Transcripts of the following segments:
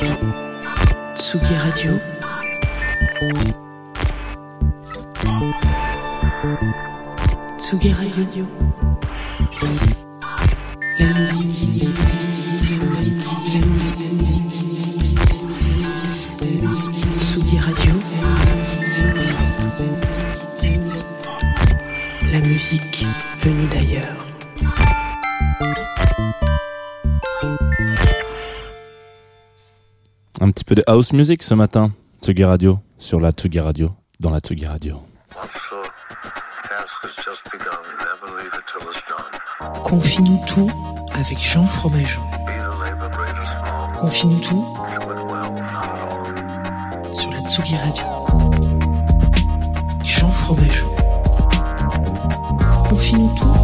Tsugi Radio. Tsugi Radio. La musique. Peu de house music ce matin, Tsugi Radio, sur la Tsugi Radio, dans la Tsugi Radio. Confie-nous tout avec Jean Fromageau. Confie-nous tout sur la Tsugi Radio. Jean Fromageau. Confie-nous tout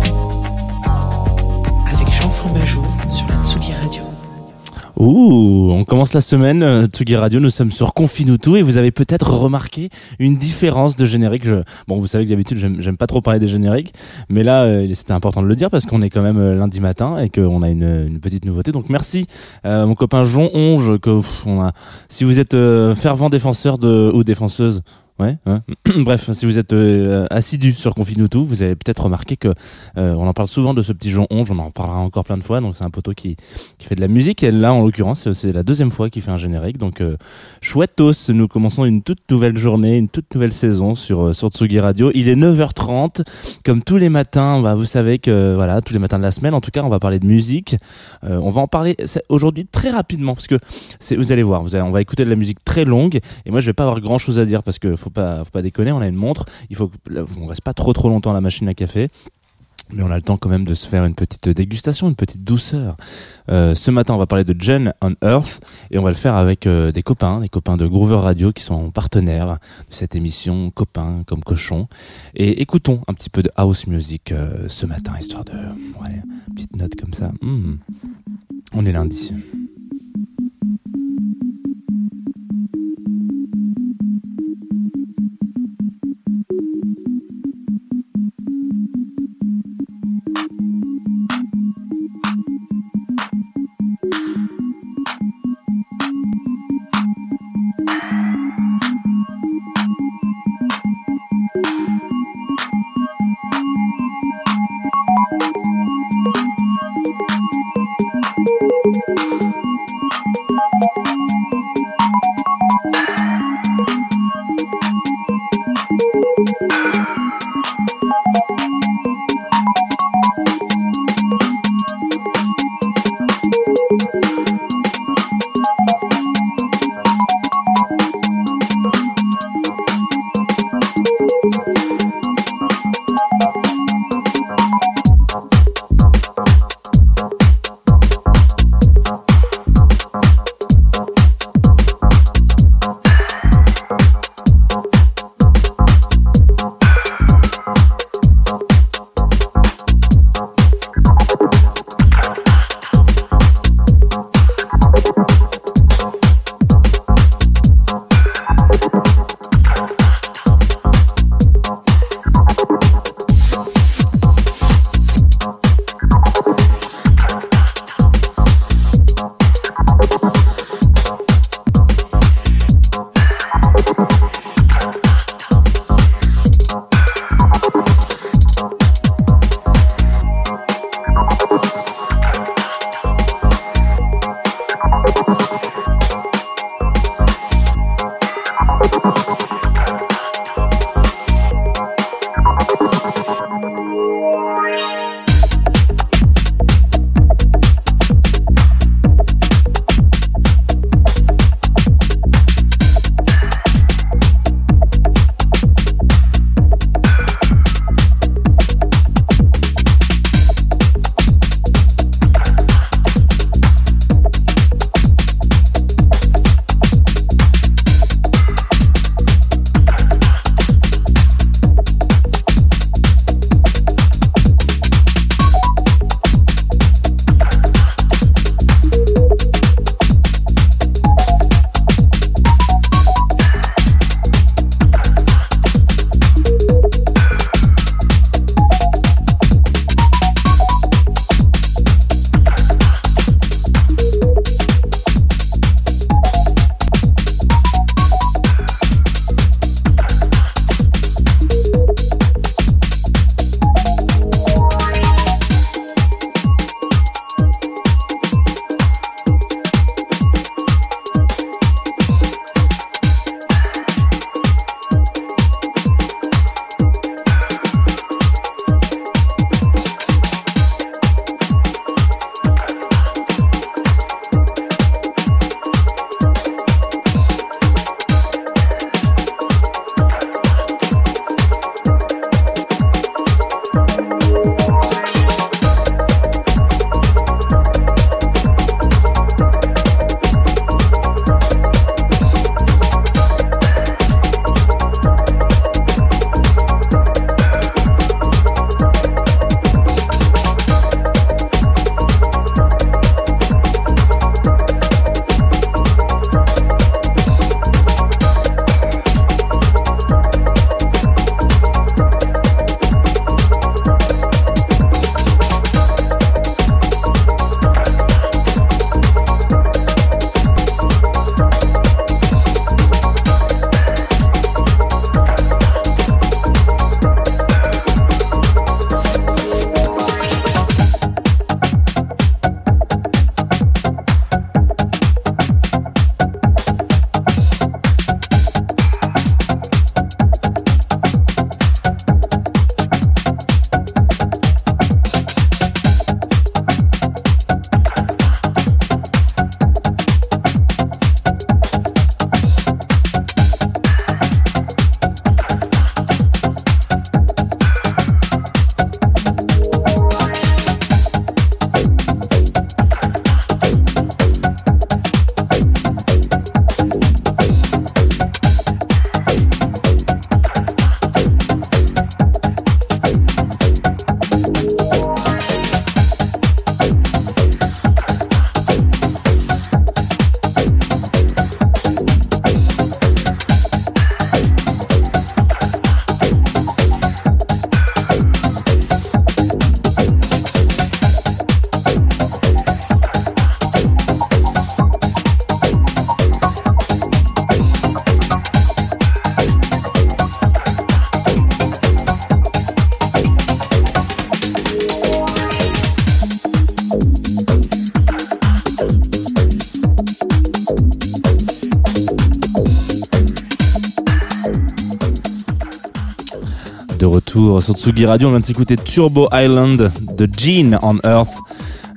avec Jean Fromageau sur la Tsugi Radio. Ouh, on commence la semaine, euh, Tsugi Radio, nous sommes sur Confine tout et vous avez peut-être remarqué une différence de générique. Je- Bon, vous savez que d'habitude j'aime pas trop parler des génériques, mais là euh, c'était important de le dire parce qu'on est quand même euh, lundi matin et qu'on a une, petite nouveauté. Donc merci mon copain Jon Onge que. Si vous êtes fervent défenseur de ou défenseuse. Ouais, ouais. Bref, si vous êtes euh, assidu sur Confine tout, vous avez peut-être remarqué que euh, on en parle souvent de ce petit Jon Onge, on en reparlera encore plein de fois. Donc c'est un poteau qui qui fait de la musique. Et là, en l'occurrence, c'est- la deuxième fois qu'il fait un générique. Donc, euh, chouettos, nous commençons une toute nouvelle journée, une toute nouvelle saison sur, euh, sur Tsugi Radio. Il est 9h30. Comme tous les matins, bah, vous savez que, voilà, tous les matins de la semaine, en tout cas, on va parler de musique. Euh, on va en parler aujourd'hui très rapidement parce que vous allez voir, vous allez, on va écouter de la musique très longue. Et moi, je vais pas avoir grand chose à dire parce que faut pas, faut pas déconner. On a une montre. Il faut qu'on reste pas trop trop longtemps à la machine à café. Mais on a le temps quand même de se faire une petite dégustation, une petite douceur. Euh, ce matin, on va parler de Jen on Earth et on va le faire avec euh, des copains, des copains de Groover Radio qui sont partenaires de cette émission Copains comme cochons. Et écoutons un petit peu de house music euh, ce matin, histoire de, une petite note comme ça. Hmm. On est lundi. Sur Tsugi Radio. On vient de s'écouter Turbo Island de Gene on Earth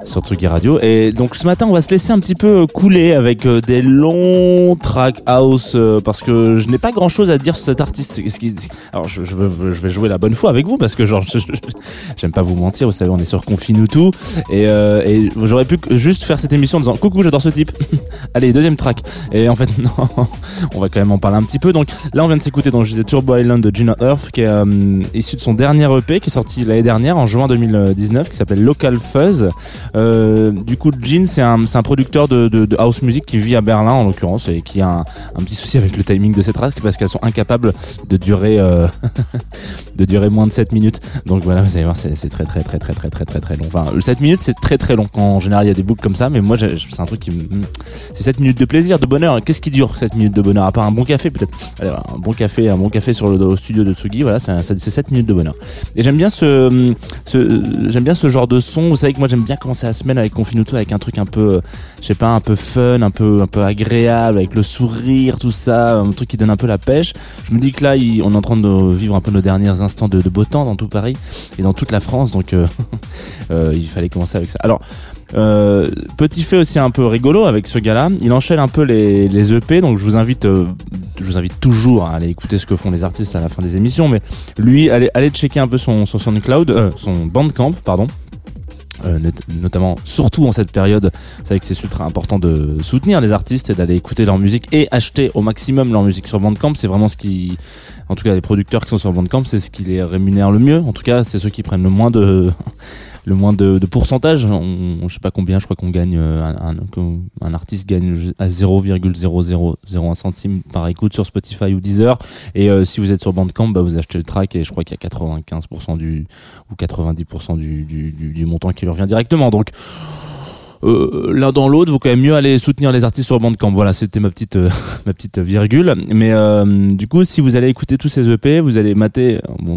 sur Tsugi Radio. Et donc ce matin, on va se laisser un petit peu couler avec euh, des longs track house euh, parce que je n'ai pas grand chose à dire sur cet artiste. Alors je, vais jouer la bonne foi avec vous parce que genre j'aime pas vous mentir. Vous savez, on est sur Confinutu et, euh, et j'aurais pu juste faire cette émission en disant coucou, j'adore ce type. Allez, deuxième track. Et en fait non, on va quand même en parler un petit peu. Donc là, on vient de s'écouter donc je disais Turbo Island de Gina Earth qui est issu de son dernier EP qui est sorti l'année dernière en juin 2019 qui s'appelle Local Fuzz. Du coup, Gene, c'est un, producteur de, house music qui vit à Berlin en l'occurrence et qui a un, petit souci avec le timing de ses tracks parce qu'elles sont incapables de durer euh, de durer moins de 7 minutes. Donc voilà, vous allez voir, c'est très très très très très très très très long. Enfin, le 7 minutes, c'est très très long. En général, il y a des boucles comme ça, mais moi, c'est un truc qui hmm. C'est 7 minutes de plaisir, de bonheur. Qu'est-ce qui dure 7 minutes de bonheur? À part un bon café, peut-être. Un bon café, un bon café sur le au studio de Tsugi, voilà, c'est c'est 7 minutes de bonheur. Et j'aime bien ce, ce j'aime bien ce genre de son. Vous savez que moi j'aime bien commencer la semaine avec Confinuto avec un truc un peu, euh, je sais pas, un peu fun, un peu un peu agréable, avec le sourire, tout ça, un truc qui donne un peu la pêche. Je me dis que là, on est en train de vivre un peu nos derniers instants de, beau temps dans tout Paris et dans toute la France, donc euh, euh, il fallait commencer avec ça. Alors. Petit fait aussi un peu rigolo avec ce gars-là, il enchaîne un peu les, les EP, donc je vous invite, je vous invite toujours à aller écouter ce que font les artistes à la fin des émissions, mais lui, allez, allez checker un peu son, son SoundCloud, euh, son Bandcamp, pardon. Euh, not- notamment surtout en cette période c'est vrai que c'est ultra important de soutenir les artistes et d'aller écouter leur musique et acheter au maximum leur musique sur Bandcamp. C'est vraiment ce qui en tout cas les producteurs qui sont sur Bandcamp c'est ce qui les rémunère le mieux. En tout cas c'est ceux qui prennent le moins de le moins de, pourcentage on, je sais pas combien je crois qu'on gagne euh, un, artiste gagne à 0,0001 centime par écoute sur Spotify ou Deezer et euh, si vous êtes sur Bandcamp bah, vous achetez le track et je crois qu'il y a 95% du ou 90% du, du, montant qui leur vient directement donc euh, l'un dans l'autre, vaut quand même mieux aller soutenir les artistes sur Bandcamp. Voilà, c'était ma petite ma petite virgule. Mais du coup, si vous allez écouter tous ces EP, vous allez mater. Bon,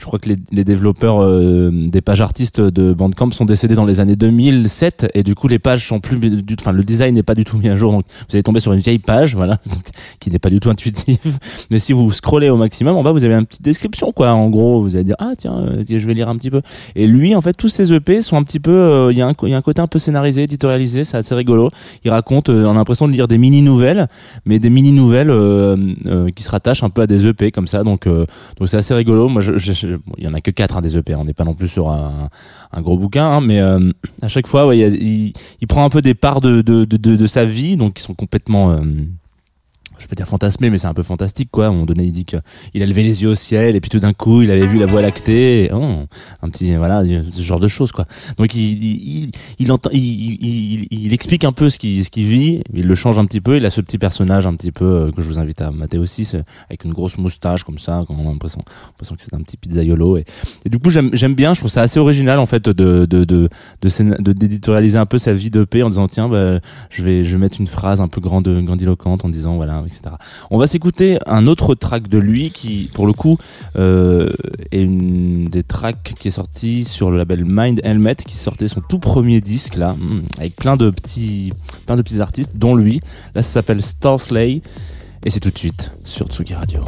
je crois que les, les développeurs euh, des pages artistes de Bandcamp sont décédés dans les années 2007 et du coup les pages sont plus du enfin le design n'est pas du tout mis à jour. Donc vous allez tomber sur une vieille page voilà donc, qui n'est pas du tout intuitive. Mais si vous scrollez au maximum en bas vous avez une petite description quoi. En gros vous allez dire ah tiens euh, je vais lire un petit peu. Et lui en fait tous ses EP sont un petit peu euh, il y a un y a un côté un peu scénarisé éditorialisé c'est assez rigolo. Il raconte euh, on a l'impression de lire des mini nouvelles mais des mini nouvelles qui se rattachent un peu à des EP comme ça. Donc donc c'est assez rigolo. Moi je, je- je- bon, il y en a que quatre hein, des EP on n'est pas non plus sur un, gros bouquin hein, mais euh, à chaque fois il, il, il prend un peu des parts de, de sa vie donc qui sont complètement euh, je vais pas dire fantasmé, mais c'est un peu fantastique, quoi. À un moment il dit qu'il a levé les yeux au ciel, et puis tout d'un coup, il avait vu la voie lactée, et, oh, un petit, voilà, ce genre de choses, quoi. Donc, il, il, il, il il, explique un peu ce qu'il, ce qu'il vit, il le change un petit peu, il a ce petit personnage un petit peu, euh, que je vous invite à mater aussi, avec une grosse moustache, comme ça, quand on a l'impression, l'impression que c'est un petit pizzaiolo, et, du coup, j'aime, j'aime bien, je trouve ça assez original, en fait, de, de, de, de- d'éditorialiser un peu sa vie de paix en disant, tiens, bah, je vais, je vais mettre une phrase un peu grande, grandiloquente en disant, voilà, On va s'écouter un autre track de lui qui, pour le coup, euh, est une des tracks qui est sorti sur le label Mind Helmet, qui sortait son tout premier disque là, mm, avec plein de petits, plein de petits artistes, dont lui. Là, ça s'appelle Star Slay, et c'est tout de suite sur Tsugi Radio.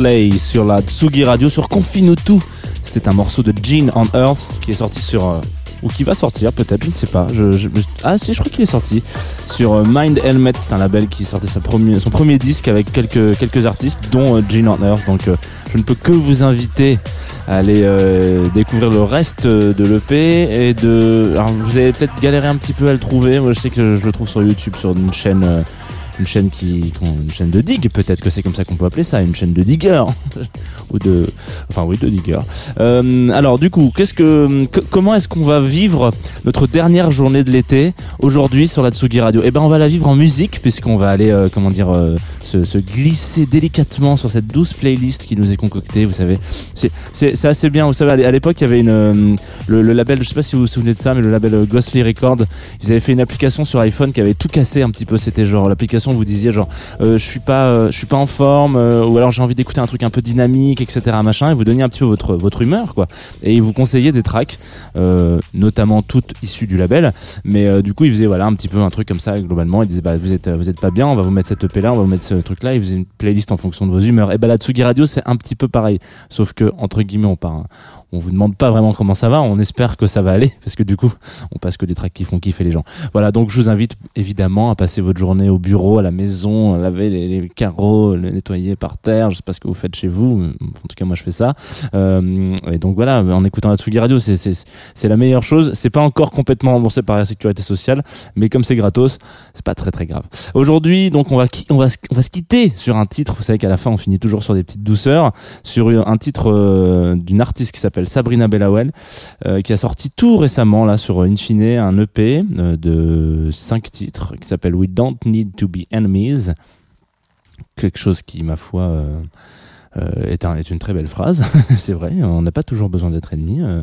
Sur la Tsugi Radio sur Confinutu. C'était un morceau de Gene on Earth qui est sorti sur euh, ou qui va sortir peut-être, je ne sais pas. Je, je- ah si, je crois qu'il est sorti sur euh, Mind Helmet. C'est un label qui sortait son premier disque avec quelques quelques artistes, dont euh, Gene on Earth. Donc euh, je ne peux que vous inviter à aller découvrir le reste de l'EP et de. Alors vous avez peut-être galéré un petit peu à le trouver. Moi, je sais que je le trouve sur YouTube sur une chaîne. Une chaîne qui, une chaîne de dig, peut-être que c'est comme ça qu'on peut appeler ça, une chaîne de digger ou de, enfin oui, de digger. Euh, alors du coup, qu'est-ce que, que- comment est-ce qu'on va vivre notre dernière journée de l'été aujourd'hui sur la Tsugi Radio? Eh ben, on va la vivre en musique puisqu'on va aller, euh, comment dire, euh, se, se glisser délicatement sur cette douce playlist qui nous est concoctée. Vous savez, c'est, assez bien. Vous savez, à l'é- à l'époque, il y avait une, euh, le, label, je sais pas si vous vous souvenez de ça, mais le label euh, Ghostly Records, ils avaient fait une application sur iPhone qui avait tout cassé un petit peu. C'était genre l'application vous disiez genre, euh, je suis pas, je suis pas en forme, ou alors j'ai envie d'écouter un truc un peu dynamique, etc. Machin, et vous donniez un petit peu votre votre humeur, quoi. Et ils vous conseillaient des tracks, notamment toutes issues du label. Mais du coup, ils faisaient voilà un petit peu un truc comme ça globalement. Ils disaient bah vous êtes vous êtes pas bien, on va vous mettre cette EP là, on va vous mettre ce truc là. Ils faisaient une playlist en fonction de vos humeurs. Et bah la Tsugi Radio c'est un petit peu pareil, sauf que entre guillemets on part, on vous demande pas vraiment comment ça va, on espère que ça va aller parce que du coup on passe que des tracks qui font kiffer les gens. Voilà donc je vous invite évidemment à passer votre journée au bureau, à la maison, à laver les, carreaux, les nettoyer par terre. Je sais pas ce que vous faites chez vous, en tout cas moi je fais ça. Euh, et donc voilà, en écoutant la Tsugi Radio, c'est la meilleure chose. C'est pas encore complètement remboursé par la sécurité sociale, mais comme c'est gratos, c'est pas très très grave. Aujourd'hui, donc on va on va on va se quitter sur un titre. Vous savez qu'à la fin on finit toujours sur des petites douceurs, sur un titre euh, d'une artiste qui s'appelle Sabrina Bellawell, euh, qui a sorti tout récemment là sur Infine un EP euh, de cinq titres qui s'appelle We Don't Need to Be Enemies. Quelque chose qui, ma foi, euh, euh, est, un- est une très belle phrase. c'est vrai, on n'a pas toujours besoin d'être ennemi. Euh,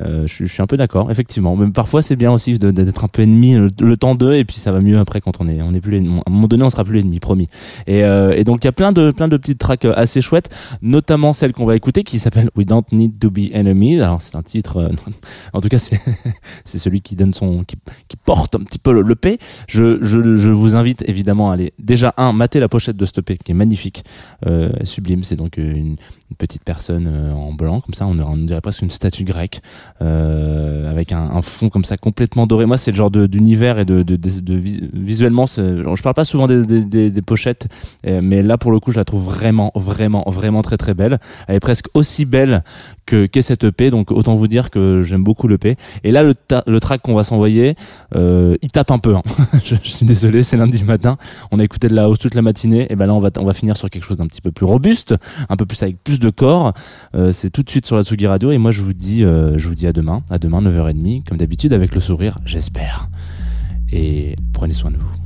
euh, je, je suis un peu d'accord, effectivement. Mais parfois, c'est bien aussi d'être un peu ennemi le, temps d'eux, et puis ça va mieux après quand on est, on est plus l'ennemi. À un moment donné, on sera plus l'ennemi, promis. Et, euh, et donc, il y a plein de, plein de petites tracks euh, assez chouettes, notamment celle qu'on va écouter qui s'appelle We Don't Need to Be Enemies. Alors, c'est un titre, euh, en tout cas, c'est, celui qui donne son, qui, qui porte un petit peu le, le P. Je, je, je vous invite évidemment à aller déjà un mater la pochette de ce EP qui est magnifique, euh, sublime. C'est donc euh, une, une petite personne euh, en blanc comme ça, on, on dirait presque une statue grecque euh, avec un, un fond comme ça complètement doré. Moi, c'est le genre d'univers et de, de, de, de vis- visuellement. Je parle pas souvent des, des, des, pochettes, mais là pour le coup, je la trouve vraiment, vraiment, vraiment très très belle. Elle est presque aussi belle que qu'est cette EP, donc autant vous dire que j'aime beaucoup l'EP. Et là, le, le track qu'on va s'envoyer, euh, il tape un peu. hein. je, je suis désolé, c'est lundi matin. On a écouté de la house toute la matinée. Et ben là, on va, on va finir sur quelque chose d'un petit peu plus robuste, un peu plus avec plus de corps. Euh, c'est tout de suite sur la Tsugi Radio. Et moi, je vous dis, euh, je vous dis à demain, à demain 9h30, comme d'habitude, avec le sourire, j'espère. Et prenez soin de vous.